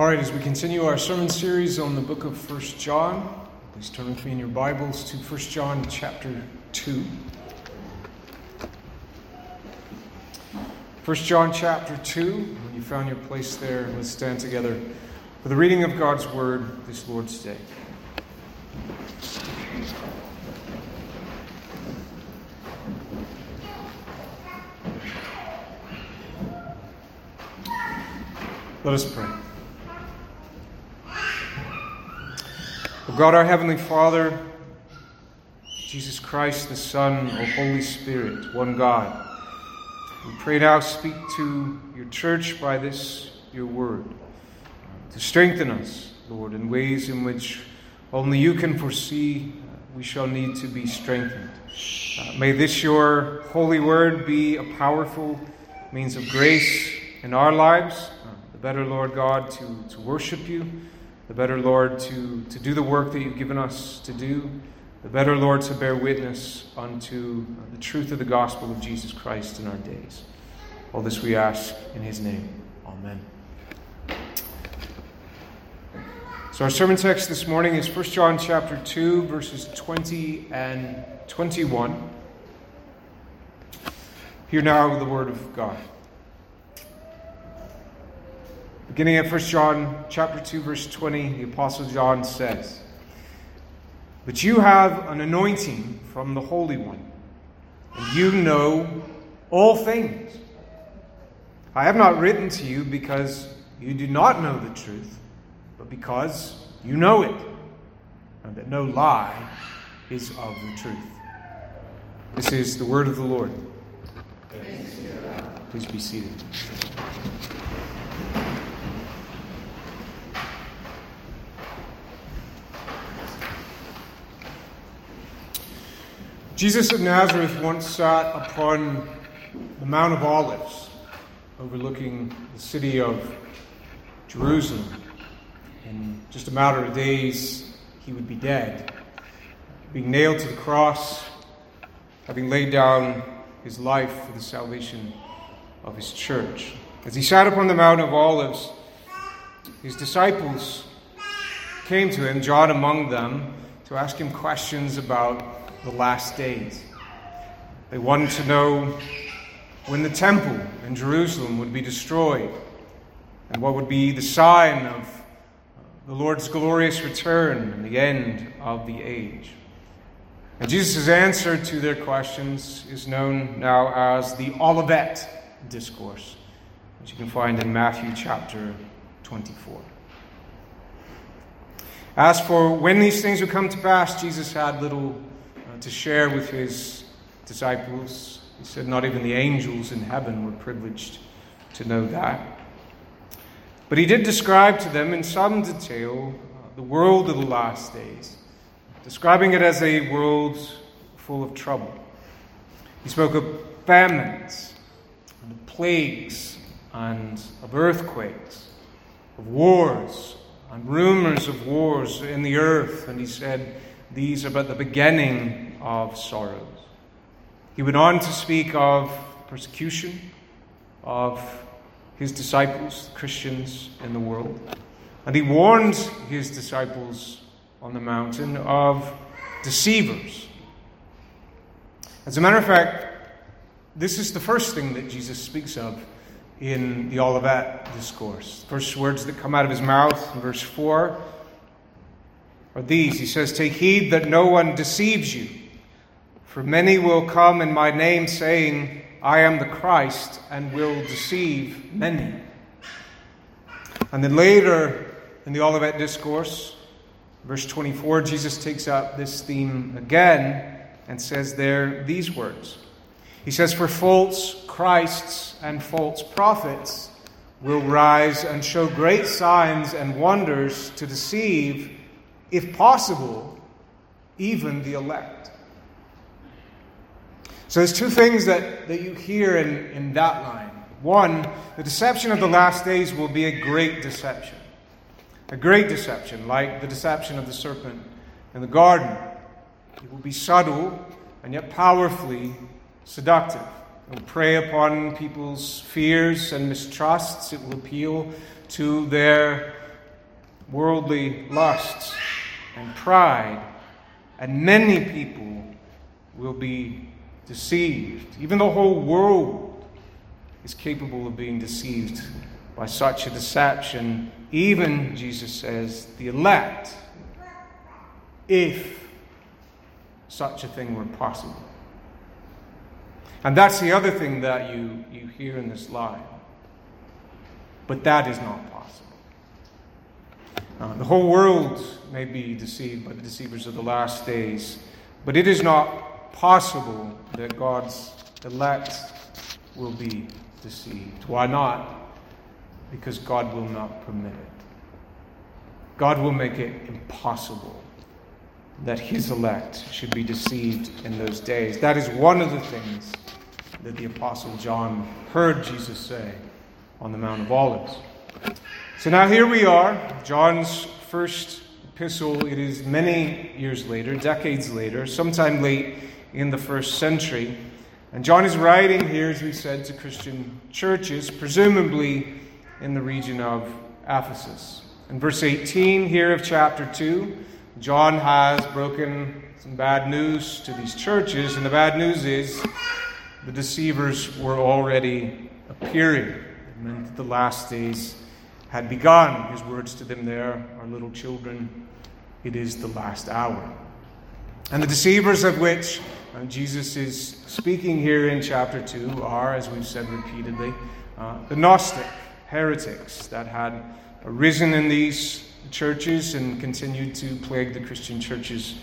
All right, as we continue our sermon series on the book of First John, please turn with me in your Bibles to First John chapter 2. First John chapter 2. When you found your place there, let's stand together for the reading of God's word this Lord's Day. Let us pray. God, our Heavenly Father, Jesus Christ, the Son, O Holy Spirit, one God, we pray now speak to your church by this, your word, to strengthen us, Lord, in ways in which only you can foresee we shall need to be strengthened. Uh, may this, your holy word, be a powerful means of grace in our lives the better, Lord God, to, to worship you, the better, Lord, to, to do the work that you've given us to do, the better, Lord, to bear witness unto the truth of the gospel of Jesus Christ in our days. All this we ask in his name. Amen. So our sermon text this morning is 1 John chapter 2 verses 20 and 21. Hear now the word of God. Beginning at 1 John chapter 2 verse 20, the apostle John says, "But you have an anointing from the Holy One, and you know all things. I have not written to you because you do not know the truth, but because you know it, and that no lie is of the truth." This is the word of the Lord. Please be seated. Jesus of Nazareth once sat upon the Mount of Olives, overlooking the city of Jerusalem. In just a matter of days, he would be dead, being nailed to the cross, having laid down his life for the salvation of his church. As he sat upon the Mount of Olives, his disciples came to him, John among them, to ask him questions about the last days. They wanted to know when the temple in Jerusalem would be destroyed and what would be the sign of the Lord's glorious return and the end of the age. And Jesus' answer to their questions is known now as the Olivet Discourse, which you can find in Matthew chapter 24. As for when these things would come to pass, Jesus had little to share with his disciples. He said, Not even the angels in heaven were privileged to know that. But he did describe to them in some detail uh, the world of the last days, describing it as a world full of trouble. He spoke of famines, and plagues, and of earthquakes, of wars, and rumors of wars in the earth. And he said, These are but the beginning of sorrows. He went on to speak of persecution of his disciples, Christians in the world. And he warned his disciples on the mountain of deceivers. As a matter of fact, this is the first thing that Jesus speaks of in the Olivet discourse. The first words that come out of his mouth in verse 4 are these He says, Take heed that no one deceives you. For many will come in my name, saying, I am the Christ, and will deceive many. And then later in the Olivet Discourse, verse 24, Jesus takes up this theme again and says there these words. He says, For false Christs and false prophets will rise and show great signs and wonders to deceive, if possible, even the elect. So there's two things that, that you hear in, in that line. One, the deception of the last days will be a great deception. A great deception, like the deception of the serpent in the garden. It will be subtle and yet powerfully seductive. It will prey upon people's fears and mistrusts. It will appeal to their worldly lusts and pride, and many people will be deceived. Even the whole world is capable of being deceived by such a deception. Even, Jesus says, the elect, if such a thing were possible. And that's the other thing that you, you hear in this line. But that is not possible. Uh, the whole world may be deceived by the deceivers of the last days, but it is not possible that God's elect will be deceived. Why not? Because God will not permit it. God will make it impossible that his elect should be deceived in those days. That is one of the things that the Apostle John heard Jesus say on the Mount of Olives. So now here we are, John's first epistle. It is many years later, decades later, sometime late in the first century. And John is writing here, as we said, to Christian churches, presumably in the region of Ephesus. In verse 18 here of chapter 2, John has broken some bad news to these churches, and the bad news is the deceivers were already appearing. It meant that the last days had begun. His words to them there are little children, it is the last hour. And the deceivers of which uh, Jesus is speaking here in chapter 2 are, as we've said repeatedly, uh, the Gnostic heretics that had arisen in these churches and continued to plague the Christian churches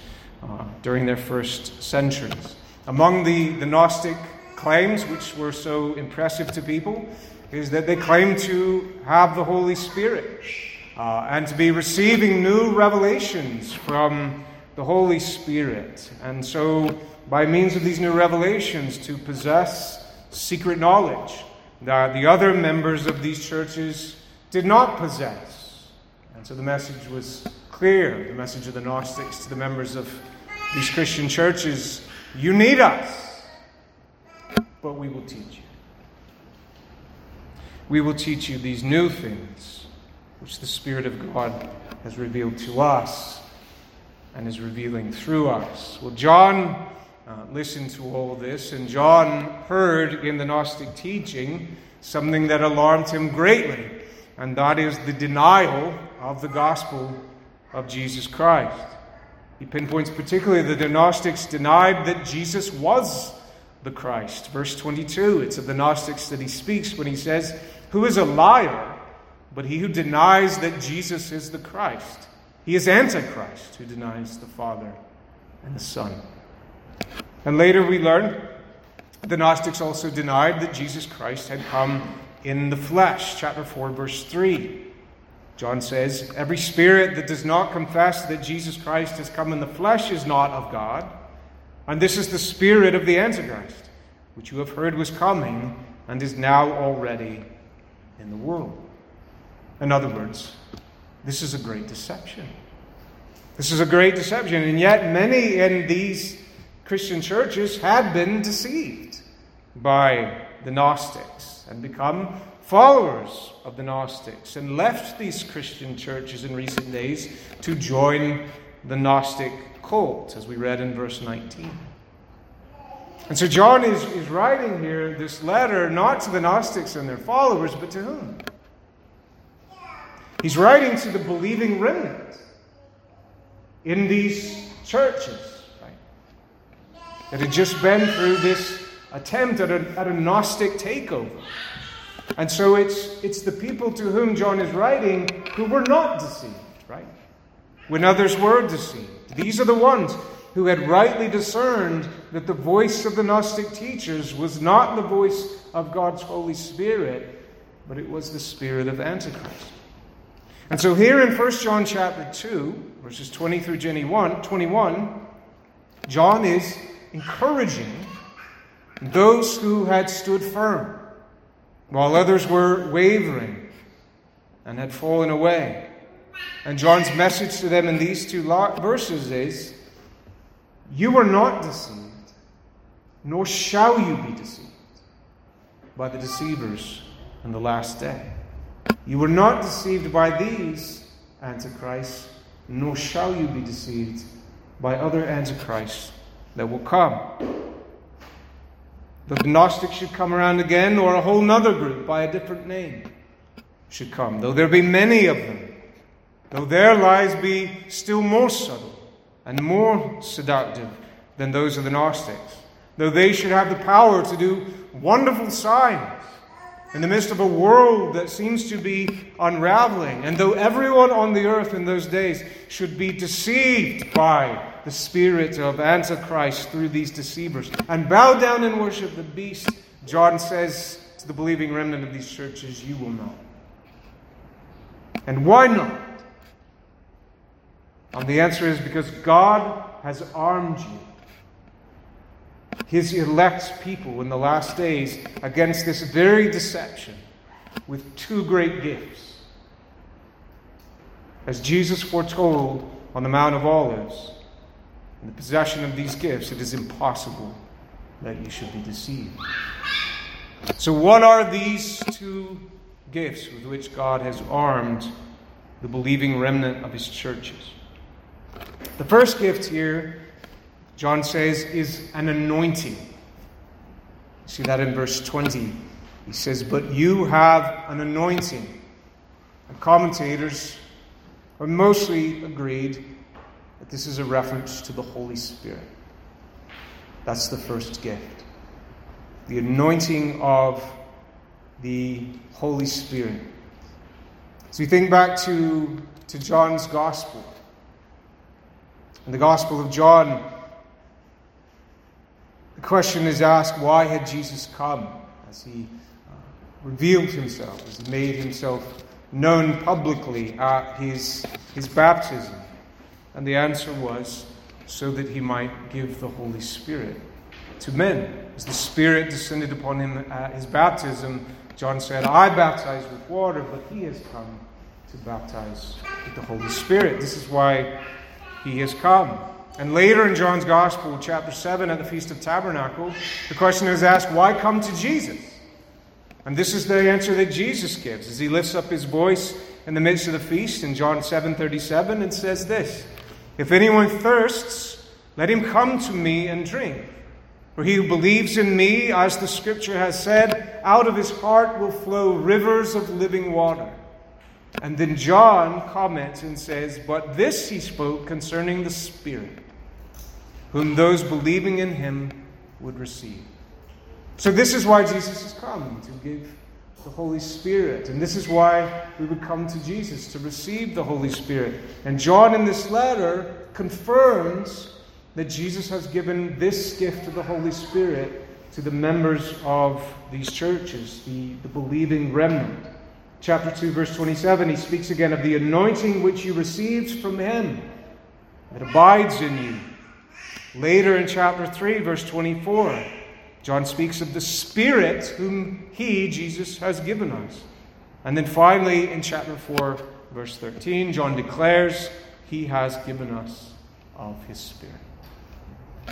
uh, during their first centuries. Among the, the Gnostic claims, which were so impressive to people, is that they claim to have the Holy Spirit uh, and to be receiving new revelations from the Holy Spirit. And so, by means of these new revelations, to possess secret knowledge that the other members of these churches did not possess. And so the message was clear the message of the Gnostics to the members of these Christian churches you need us but we will teach you. We will teach you these new things which the Spirit of God has revealed to us and is revealing through us. Well, John uh, listened to all this, and John heard in the Gnostic teaching something that alarmed him greatly, and that is the denial of the gospel of Jesus Christ. He pinpoints particularly that the Gnostics denied that Jesus was the Christ. Verse 22, it's of the Gnostics that he speaks when he says, Who is a liar but he who denies that Jesus is the Christ? He is Antichrist who denies the Father and the Son. And later we learn the Gnostics also denied that Jesus Christ had come in the flesh. Chapter 4, verse 3. John says, Every spirit that does not confess that Jesus Christ has come in the flesh is not of God. And this is the spirit of the Antichrist, which you have heard was coming and is now already in the world. In other words, this is a great deception. This is a great deception, and yet many in these Christian churches had been deceived by the Gnostics and become followers of the Gnostics and left these Christian churches in recent days to join the Gnostic cult, as we read in verse 19. And so John is, is writing here this letter not to the Gnostics and their followers, but to whom? He's writing to the believing remnant in these churches, That had just been through this attempt at a, at a Gnostic takeover. And so it's, it's the people to whom John is writing who were not deceived, right? When others were deceived. These are the ones who had rightly discerned that the voice of the Gnostic teachers was not the voice of God's Holy Spirit, but it was the spirit of Antichrist. And so here in 1 John chapter 2, verses 20 through 21, John is encouraging those who had stood firm, while others were wavering and had fallen away. And John's message to them in these two verses is You are not deceived, nor shall you be deceived by the deceivers in the last day. You were not deceived by these, Antichrist, nor shall you be deceived by other Antichrists that will come. The Gnostics should come around again, or a whole nother group by a different name should come, though there be many of them, though their lies be still more subtle and more seductive than those of the Gnostics, though they should have the power to do wonderful signs in the midst of a world that seems to be unraveling, and though everyone on the earth in those days should be deceived by the spirit of Antichrist through these deceivers and bow down and worship the beast, John says to the believing remnant of these churches, You will not. And why not? And the answer is because God has armed you his elect people in the last days against this very deception with two great gifts. As Jesus foretold on the Mount of Olives, in the possession of these gifts, it is impossible that you should be deceived. So, what are these two gifts with which God has armed the believing remnant of his churches? The first gift here John says, is an anointing. See that in verse 20. He says, But you have an anointing. And commentators are mostly agreed that this is a reference to the Holy Spirit. That's the first gift. The anointing of the Holy Spirit. So we think back to, to John's Gospel. In the Gospel of John, the question is asked why had Jesus come as he uh, revealed himself, as he made himself known publicly at his, his baptism? And the answer was so that he might give the Holy Spirit to men. As the Spirit descended upon him at his baptism, John said, I baptize with water, but he has come to baptize with the Holy Spirit. This is why he has come. And later in John's Gospel, chapter 7, at the Feast of Tabernacle, the question is asked, why come to Jesus? And this is the answer that Jesus gives as he lifts up his voice in the midst of the feast in John 7:37 and says this: If anyone thirsts, let him come to me and drink. For he who believes in me, as the scripture has said, out of his heart will flow rivers of living water. And then John comments and says, But this he spoke concerning the Spirit whom those believing in him would receive. So, this is why Jesus has come to give the Holy Spirit. And this is why we would come to Jesus to receive the Holy Spirit. And John, in this letter, confirms that Jesus has given this gift of the Holy Spirit to the members of these churches, the, the believing remnant. Chapter 2, verse 27, he speaks again of the anointing which you received from him that abides in you Later in chapter 3, verse 24, John speaks of the Spirit whom he, Jesus, has given us. And then finally, in chapter 4, verse 13, John declares he has given us of his Spirit.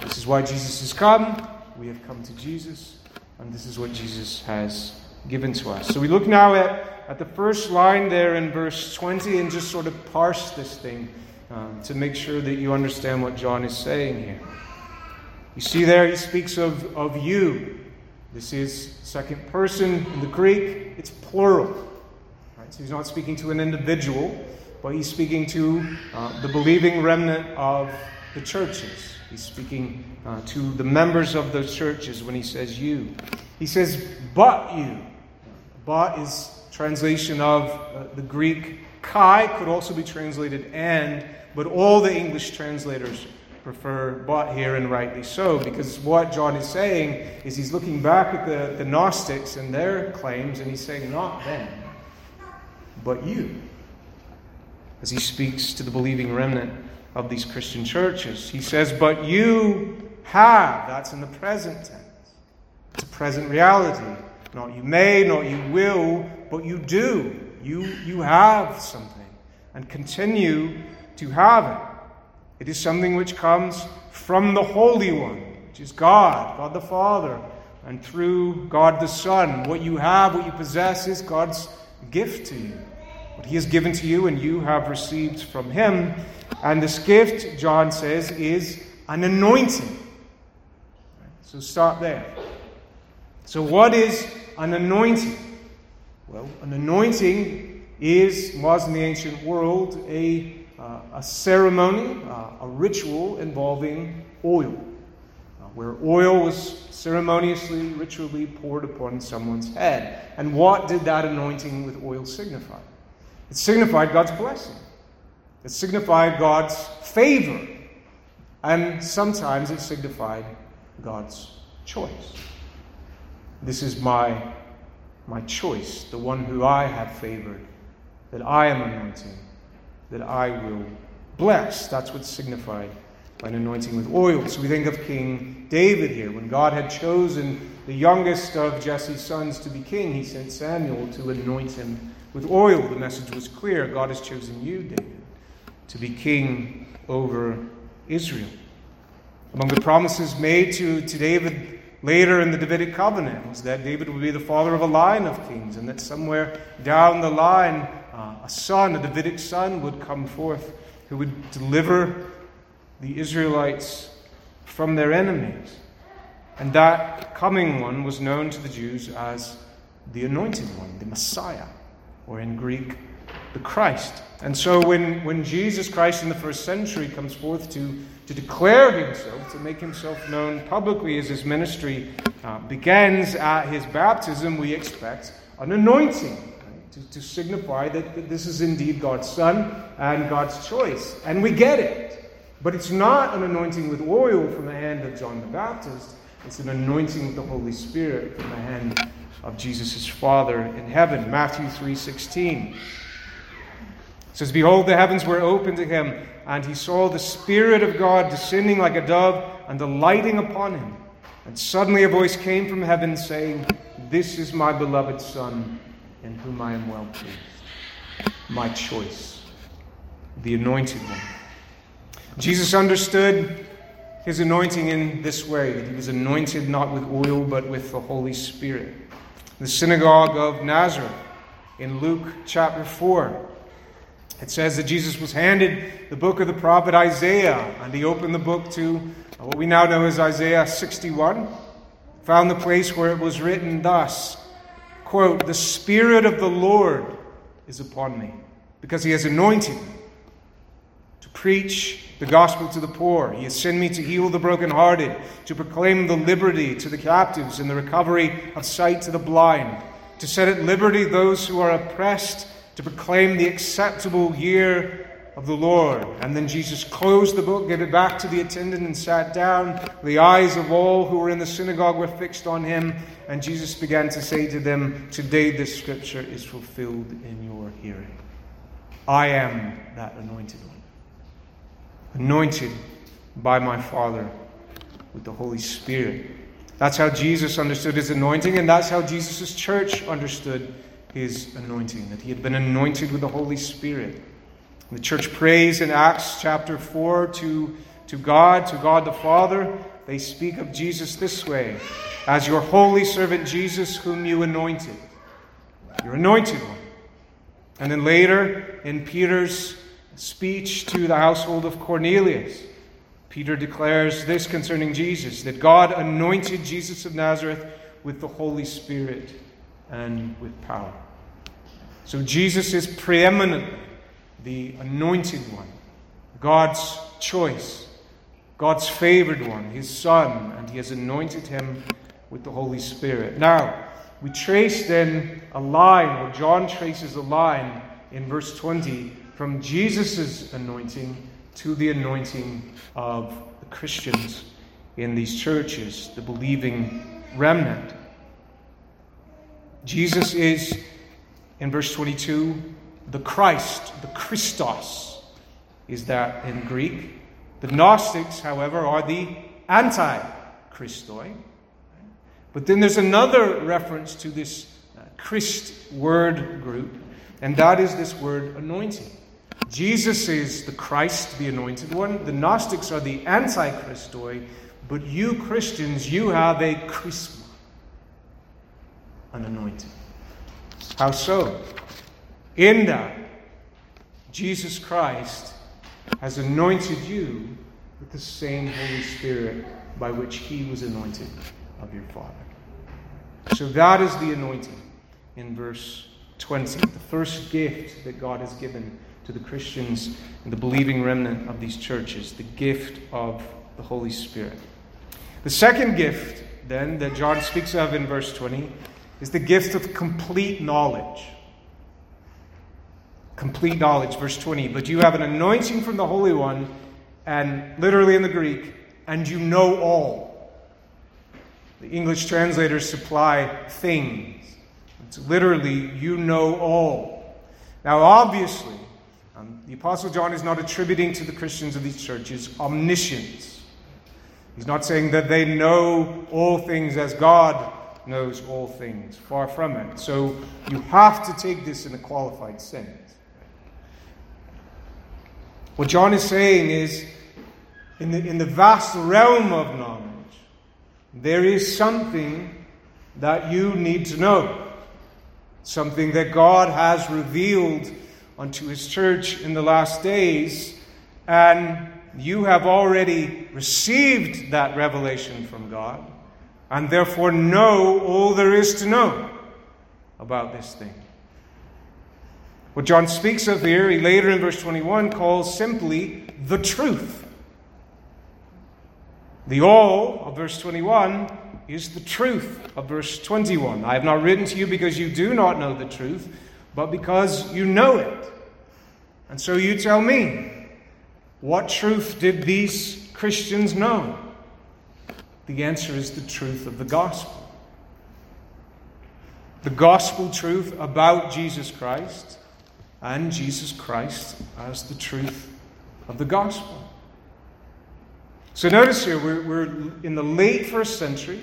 This is why Jesus has come. We have come to Jesus, and this is what Jesus has given to us. So we look now at, at the first line there in verse 20 and just sort of parse this thing um, to make sure that you understand what John is saying here. You see there, he speaks of, of you. This is second person in the Greek, it's plural. Right? So he's not speaking to an individual, but he's speaking to uh, the believing remnant of the churches. He's speaking uh, to the members of the churches when he says you. He says, but you. But is translation of uh, the Greek kai, could also be translated and, but all the English translators prefer but here, and rightly so, because what John is saying is he's looking back at the, the Gnostics and their claims, and he's saying, not them, but you. As he speaks to the believing remnant of these Christian churches, he says, But you have. That's in the present tense. It's a present reality. Not you may, not you will, but you do. You, you have something and continue to have it. It is something which comes from the Holy One, which is God, God the Father, and through God the Son. What you have, what you possess, is God's gift to you. what he has given to you and you have received from him. And this gift, John says, is an anointing. So start there. So, what is an anointing? Well, an anointing is, was in the ancient world, a, uh, a ceremony, uh, a ritual involving oil, uh, where oil was ceremoniously, ritually poured upon someone's head. And what did that anointing with oil signify? It signified God's blessing, it signified God's favor, and sometimes it signified God's choice. This is my, my choice, the one who I have favored, that I am anointing, that I will bless. That's what's signified by an anointing with oil. So we think of King David here. When God had chosen the youngest of Jesse's sons to be king, he sent Samuel to anoint him with oil. The message was clear God has chosen you, David, to be king over Israel. Among the promises made to, to David later in the Davidic covenant was that David would be the father of a line of kings, and that somewhere down the line, uh, a son, a Davidic son, would come forth who would deliver the Israelites from their enemies. And that coming one was known to the Jews as the anointed one, the Messiah, or in Greek, the Christ. And so when, when Jesus Christ in the first century comes forth to, to declare himself, to make himself known publicly as his ministry uh, begins at his baptism, we expect an anointing to, to signify that, this is indeed God's Son and God's choice. And we get it. But it's not an anointing with oil from the hand of John the Baptist. It's an anointing with the Holy Spirit from the hand of Jesus' Father in heaven. Matthew 3:16 says, Behold, the heavens were opened to him, and he saw the Spirit of God descending like a dove and alighting upon him. And suddenly a voice came from heaven saying, This is my beloved Son, in whom I am well pleased. My choice, the anointed one. Jesus understood his anointing in this way that he was anointed not with oil, but with the Holy Spirit. The synagogue of Nazareth in Luke chapter 4. It says that Jesus was handed the book of the prophet Isaiah, and he opened the book to what we now know as Isaiah 61. Found the place where it was written thus quote, The Spirit of the Lord is upon me, because he has anointed me to preach the gospel to the poor. He has sent me to heal the brokenhearted, to proclaim the liberty to the captives and the recovery of sight to the blind, to set at liberty those who are oppressed, to proclaim the acceptable year of the Lord. And then Jesus closed the book, gave it back to the attendant, and sat down. The eyes of all who were in the synagogue were fixed on him, and Jesus began to say to them, Today this scripture is fulfilled in your hearing. I am that anointed one anointed by my Father with the Holy Spirit. That's how Jesus understood his anointing, and that's how Jesus' church understood his anointing, that he had been anointed with the Holy Spirit. The church prays in Acts chapter 4 to, to God, to God the Father. They speak of Jesus this way as your holy servant Jesus, whom you anointed. Your anointed one. And then later in Peter's speech to the household of Cornelius. Peter declares this concerning Jesus that God anointed Jesus of Nazareth with the Holy Spirit and with power. So Jesus is preeminently the anointed one, God's choice, God's favored one, his son, and he has anointed him with the Holy Spirit. Now, we trace then a line, or John traces a line in verse 20 from Jesus' anointing to the anointing of the Christians in these churches, the believing remnant. Jesus is, in verse 22, the Christ, the Christos, is that in Greek. The Gnostics, however, are the anti Christoi. But then there's another reference to this uh, Christ word group, and that is this word anointing. Jesus is the Christ, the anointed one. The Gnostics are the anti Christoi, but you Christians, you have a chrisma, an anointing. How so? In that Jesus Christ has anointed you with the same Holy Spirit by which he was anointed of your Father. So that is the anointing in verse 20, the first gift that God has given to the Christians and the believing remnant of these churches, the gift of the Holy Spirit. The second gift, then, that John speaks of in verse 20 is the gift of complete knowledge. Complete knowledge, verse 20. But you have an anointing from the Holy One, and literally in the Greek, and you know all. The English translators supply things. It's literally, you know all. Now, obviously, um, the Apostle John is not attributing to the Christians of these churches omniscience. He's not saying that they know all things as God knows all things. Far from it. So you have to take this in a qualified sense. What John is saying is in the, in the vast realm of knowledge, there is something that you need to know. Something that God has revealed unto his church in the last days, and you have already received that revelation from God, and therefore know all there is to know about this thing. What John speaks of here, he later in verse 21 calls simply the truth. The all of verse 21 is the truth of verse 21. I have not written to you because you do not know the truth, but because you know it. And so you tell me, what truth did these Christians know? The answer is the truth of the gospel. The gospel truth about Jesus Christ and Jesus Christ as the truth of the gospel. So notice here, we're, we're in the late first century.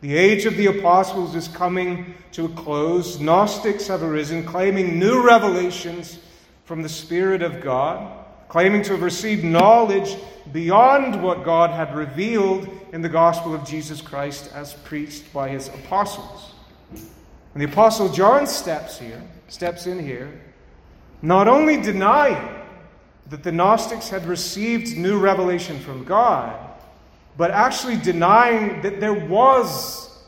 The age of the apostles is coming to a close. Gnostics have arisen, claiming new revelations from the Spirit of God, claiming to have received knowledge beyond what God had revealed in the gospel of Jesus Christ as preached by his apostles. And the apostle John steps here, steps in here, not only denying that the Gnostics had received new revelation from God, but actually denying that there was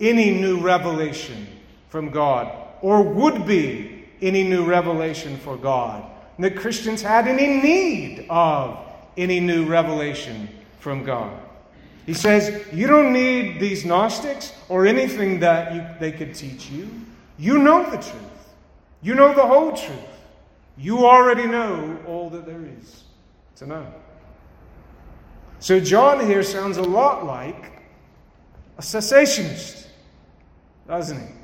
any new revelation from God or would be any new revelation for God, and that Christians had any need of any new revelation from God. He says, You don't need these Gnostics or anything that you, they could teach you. You know the truth, you know the whole truth. You already know all that there is to know. So, John here sounds a lot like a cessationist, doesn't he?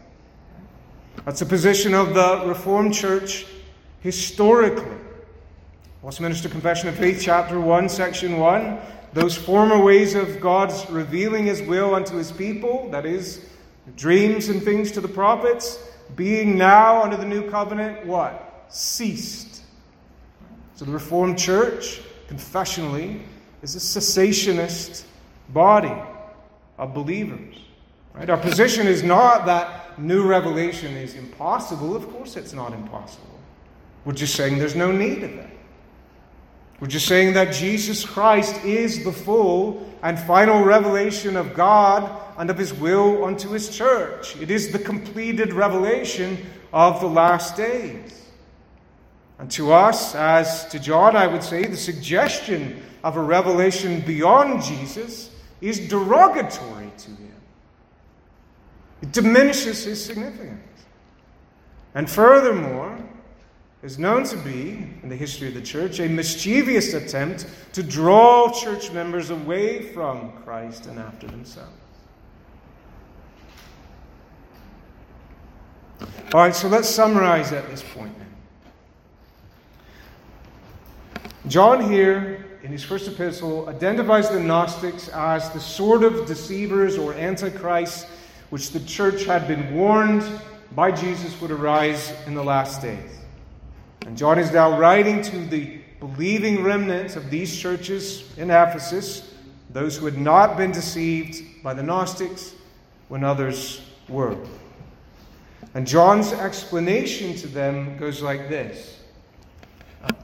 That's a position of the Reformed Church historically. Westminster Confession of Faith, chapter 1, section 1. Those former ways of God's revealing his will unto his people, that is, dreams and things to the prophets, being now under the new covenant, what? Ceased. So the Reformed Church, confessionally, is a cessationist body of believers. Right? Our position is not that new revelation is impossible, of course it's not impossible. We're just saying there's no need of it. We're just saying that Jesus Christ is the full and final revelation of God and of His will unto His church. It is the completed revelation of the last days. And to us, as to John, I would say the suggestion of a revelation beyond Jesus is derogatory to him. It diminishes his significance. And furthermore, is known to be, in the history of the church, a mischievous attempt to draw church members away from Christ and after themselves. All right, so let's summarize at this point then. John here, in his first epistle, identifies the Gnostics as the sort of deceivers or antichrists which the church had been warned by Jesus would arise in the last days. And John is now writing to the believing remnants of these churches in Ephesus, those who had not been deceived by the Gnostics when others were. And John's explanation to them goes like this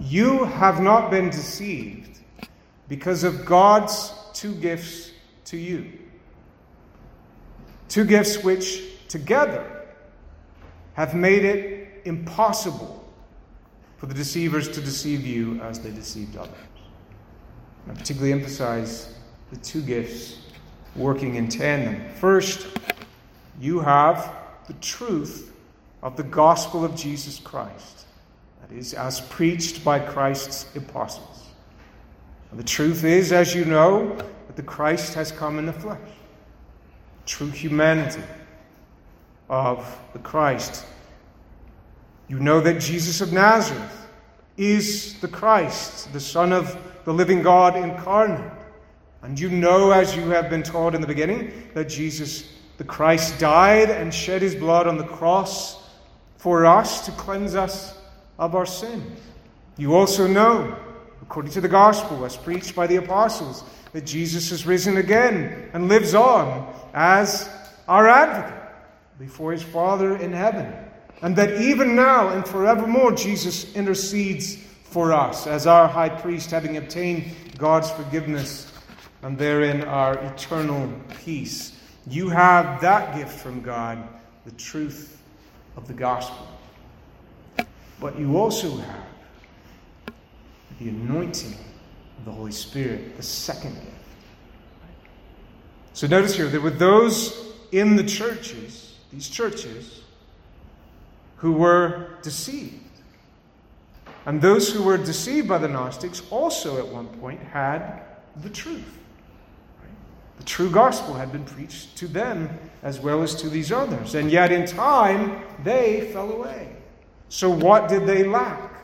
You have not been deceived because of God's two gifts to you. Two gifts which together have made it impossible for the deceivers to deceive you as they deceived others. I particularly emphasize the two gifts working in tandem. First, you have the truth of the gospel of Jesus Christ, that is, as preached by Christ's apostles. And the truth is, as you know, that the Christ has come in the flesh. True humanity of the Christ. You know that Jesus of Nazareth is the Christ, the Son of the living God incarnate. And you know, as you have been taught in the beginning, that Jesus, the Christ, died and shed his blood on the cross for us to cleanse us of our sins. You also know, according to the gospel as preached by the apostles, that Jesus is risen again and lives on as our advocate before his Father in heaven. And that even now and forevermore, Jesus intercedes for us as our high priest, having obtained God's forgiveness and therein our eternal peace. You have that gift from God, the truth of the gospel. But you also have the anointing of the Holy Spirit, the second gift. So notice here, there were those in the churches, these churches, who were deceived. And those who were deceived by the Gnostics also at one point had the truth. The true gospel had been preached to them as well as to these others. And yet, in time, they fell away. So, what did they lack?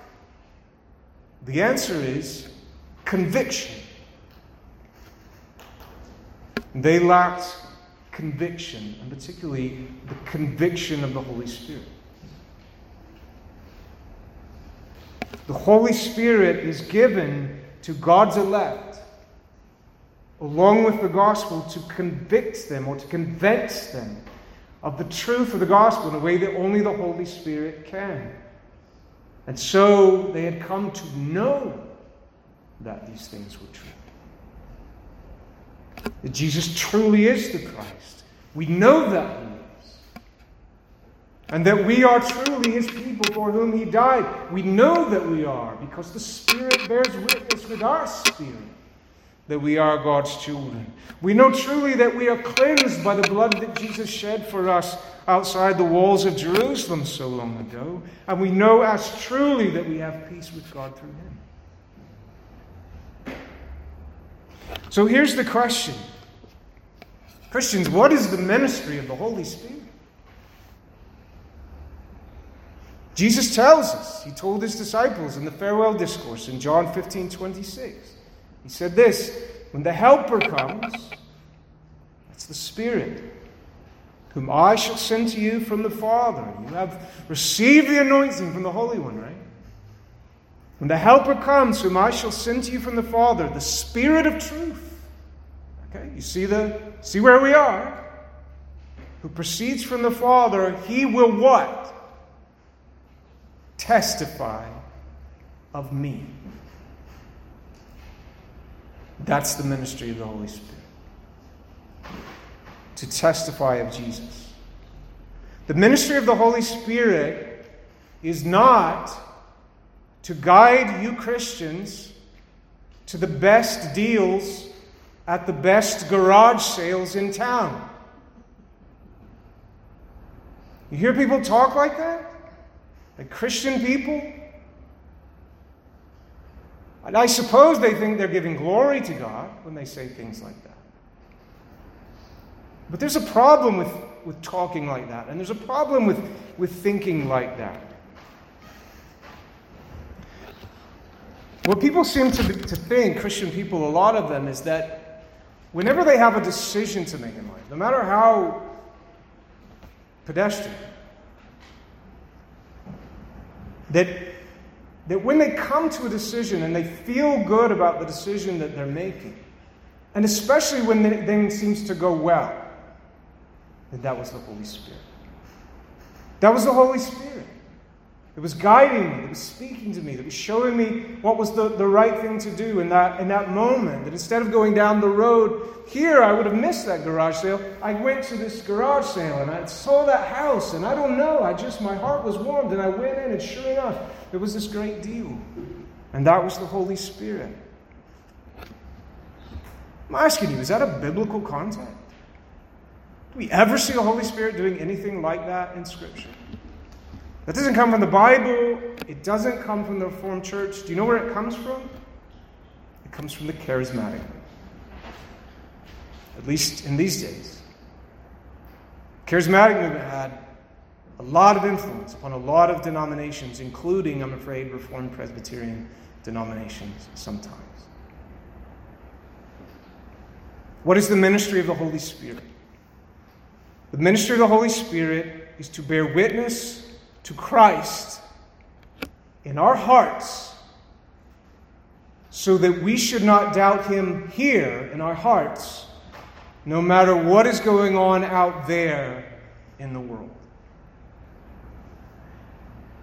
The answer is conviction. They lacked conviction, and particularly the conviction of the Holy Spirit. The Holy Spirit is given to God's elect along with the gospel to convict them or to convince them of the truth of the gospel in a way that only the Holy Spirit can. And so they had come to know that these things were true. That Jesus truly is the Christ. We know that He is. And that we are truly His people for whom He died. We know that we are because the Spirit bears witness with our spirit that we are God's children. We know truly that we are cleansed by the blood that Jesus shed for us outside the walls of Jerusalem so long ago. And we know as truly that we have peace with God through Him. So here's the question Christians, what is the ministry of the Holy Spirit? Jesus tells us, He told His disciples in the farewell discourse in John 15 26. He said this When the Helper comes, that's the Spirit, whom I shall send to you from the Father. You have received the anointing from the Holy One, right? When the Helper comes, whom I shall send to you from the Father, the Spirit of truth. Okay, you see the see where we are? Who proceeds from the Father, he will what? Testify of me. That's the ministry of the Holy Spirit. To testify of Jesus. The ministry of the Holy Spirit is not to guide you Christians to the best deals at the best garage sales in town. You hear people talk like that? Like Christian people? And I suppose they think they're giving glory to God when they say things like that. But there's a problem with, with talking like that, and there's a problem with, with thinking like that. What people seem to, to think, Christian people, a lot of them, is that whenever they have a decision to make in life, no matter how pedestrian, that that when they come to a decision and they feel good about the decision that they're making, and especially when things seems to go well, that that was the Holy Spirit. That was the Holy Spirit. that was guiding me, that was speaking to me, that was showing me what was the, the right thing to do in that, in that moment. That instead of going down the road here, I would have missed that garage sale. I went to this garage sale and I saw that house, and I don't know, I just, my heart was warmed, and I went in, and sure enough, it was this great deal. And that was the Holy Spirit. I'm asking you, is that a biblical concept? Do we ever see the Holy Spirit doing anything like that in Scripture? That doesn't come from the Bible. It doesn't come from the Reformed Church. Do you know where it comes from? It comes from the charismatic. At least in these days. Charismatic movement had a lot of influence upon a lot of denominations, including, I'm afraid, Reformed Presbyterian denominations sometimes. What is the ministry of the Holy Spirit? The ministry of the Holy Spirit is to bear witness to Christ in our hearts so that we should not doubt him here in our hearts, no matter what is going on out there in the world.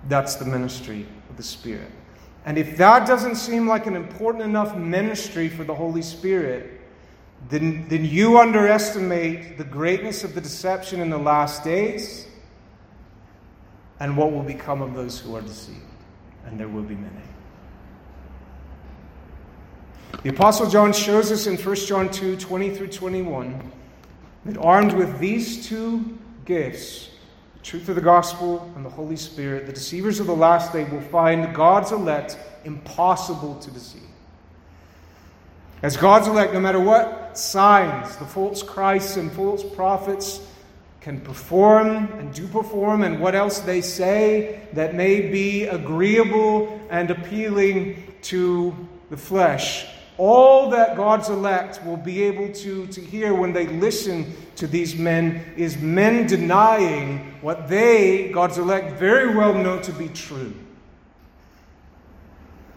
That's the ministry of the Spirit. And if that doesn't seem like an important enough ministry for the Holy Spirit, then, then you underestimate the greatness of the deception in the last days and what will become of those who are deceived. And there will be many. The Apostle John shows us in 1 John 2 20 through 21 that armed with these two gifts, truth of the gospel and the Holy Spirit, the deceivers of the last day will find God's elect impossible to deceive. As God's elect, no matter what signs the false Christs and false prophets can perform and do perform, and what else they say that may be agreeable and appealing to the flesh. All that God's elect will be able to, to hear when they listen to these men is men denying what they, God's elect, very well know to be true,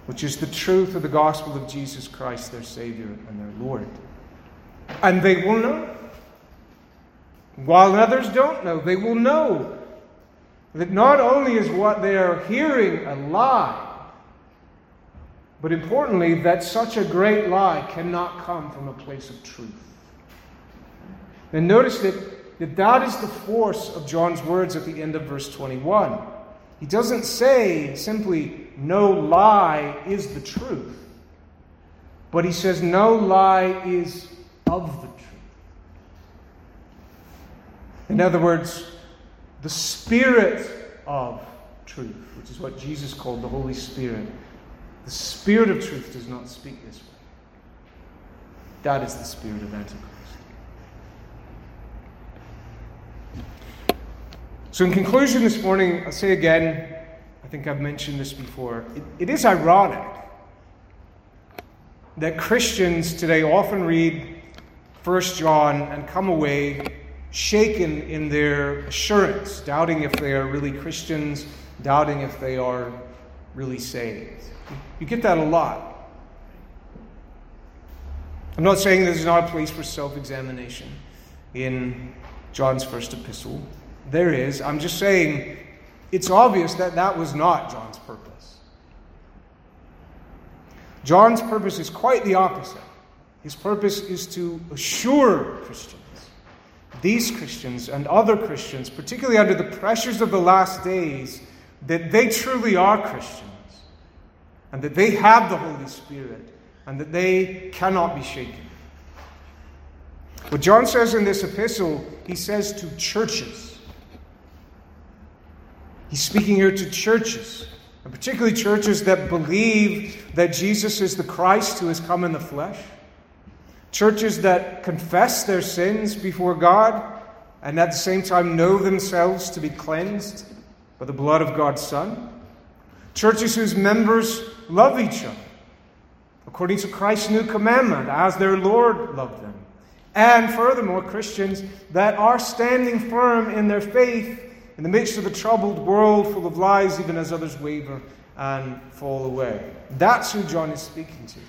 which is the truth of the gospel of Jesus Christ, their Savior and their Lord. And they will know while others don't know, they will know that not only is what they are hearing a lie, but importantly, that such a great lie cannot come from a place of truth. And notice that, that that is the force of John's words at the end of verse 21. He doesn't say simply, no lie is the truth, but he says, no lie is of the truth. In other words, the Spirit of truth, which is what Jesus called the Holy Spirit. The Spirit of truth does not speak this way. That is the Spirit of Antichrist. So, in conclusion this morning, I'll say again, I think I've mentioned this before. it, it is ironic that Christians today often read 1 John and come away shaken in their assurance, doubting if they are really Christians, doubting if they are really saved. You get that a lot. I'm not saying there's not a place for self examination in John's first epistle. There is. I'm just saying it's obvious that that was not John's purpose. John's purpose is quite the opposite. His purpose is to assure Christians these Christians and other Christians, particularly under the pressures of the last days, that they truly are Christians and that they have the Holy Spirit and that they cannot be shaken. What John says in this epistle, he says to churches. He's speaking here to churches, and particularly churches that believe that Jesus is the Christ who has come in the flesh Churches that confess their sins before God and at the same time know themselves to be cleansed by the blood of God's Son. Churches whose members love each other according to Christ's new commandment, as their Lord loved them. And furthermore, Christians that are standing firm in their faith in the midst of a troubled world full of lies, even as others waver and fall away. That's who John is speaking to.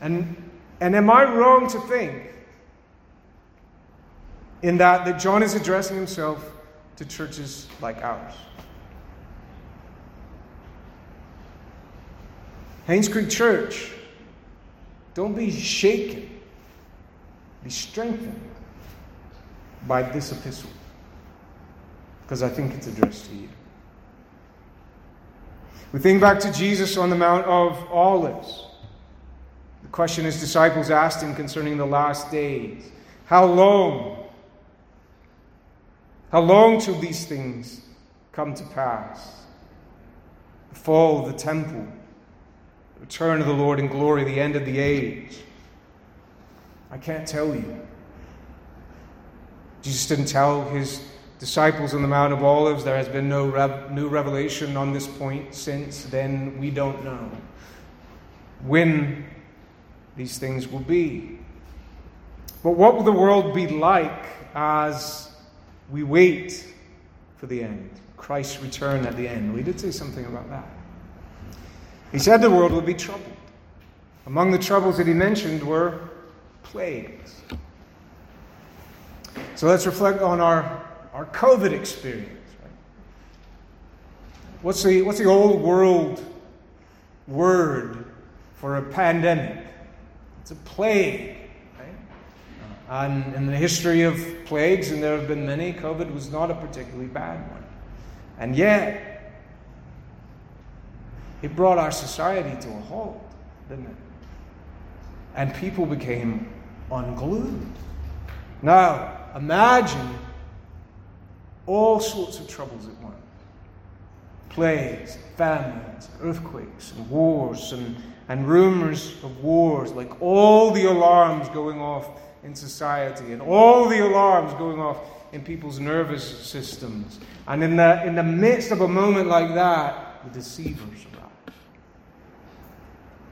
And and am I wrong to think in that, that John is addressing himself to churches like ours? Haynes Creek Church, don't be shaken, be strengthened by this epistle, because I think it's addressed to you. We think back to Jesus on the Mount of Olives. The question his disciples asked him concerning the last days How long? How long till these things come to pass? The fall of the temple, return of the Lord in glory, the end of the age. I can't tell you. Jesus didn't tell his disciples on the Mount of Olives. There has been no rev- new revelation on this point since then. We don't know when these things will be. But what will the world be like as we wait for the end? Christ's return at the end. We did say something about that. He said the world would be troubled. Among the troubles that he mentioned were plagues. So let's reflect on our, our COVID experience. Right? What's, the, what's the old world word for a pandemic? It's a plague. Right? And in the history of plagues, and there have been many, COVID was not a particularly bad one. And yet, it brought our society to a halt, didn't it? And people became unglued. Now, imagine all sorts of troubles at once plagues, famines, earthquakes, and wars, and, and rumors of wars, like all the alarms going off in society, and all the alarms going off in people's nervous systems. And in the, in the midst of a moment like that, the deceivers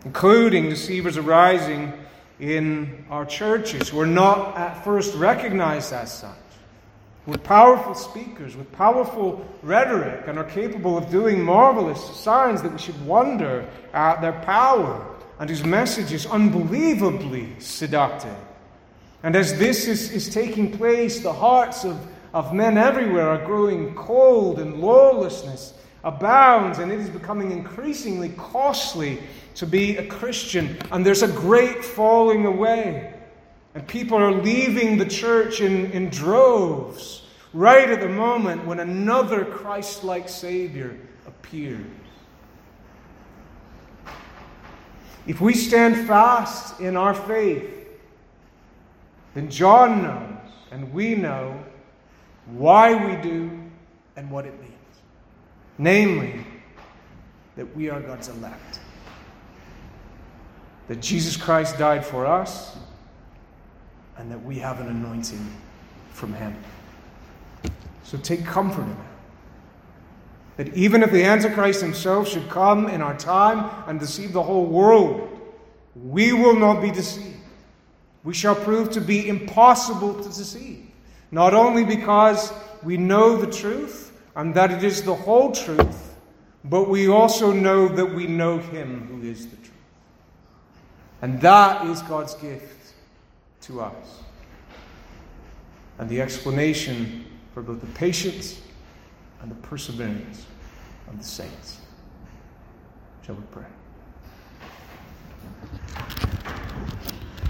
including deceivers arising in our churches who are not at first recognized as such, with powerful speakers, with powerful rhetoric, and are capable of doing marvelous signs that we should wonder at their power, and whose message is unbelievably seductive. And as this is, is taking place, the hearts of, of men everywhere are growing cold, and lawlessness abounds, and it is becoming increasingly costly to be a Christian. And there's a great falling away. And people are leaving the church in, in droves right at the moment when another Christ like Savior appears. If we stand fast in our faith, then John knows and we know why we do and what it means. Namely, that we are God's elect. That Jesus Christ died for us and that we have an anointing from Him. So take comfort in that. That even if the Antichrist himself should come in our time and deceive the whole world, we will not be deceived. We shall prove to be impossible to deceive. Not only because we know the truth and that it is the whole truth, but we also know that we know Him who is the truth. And that is God's gift to us. And the explanation for both the patience and the perseverance of the saints. Shall we pray?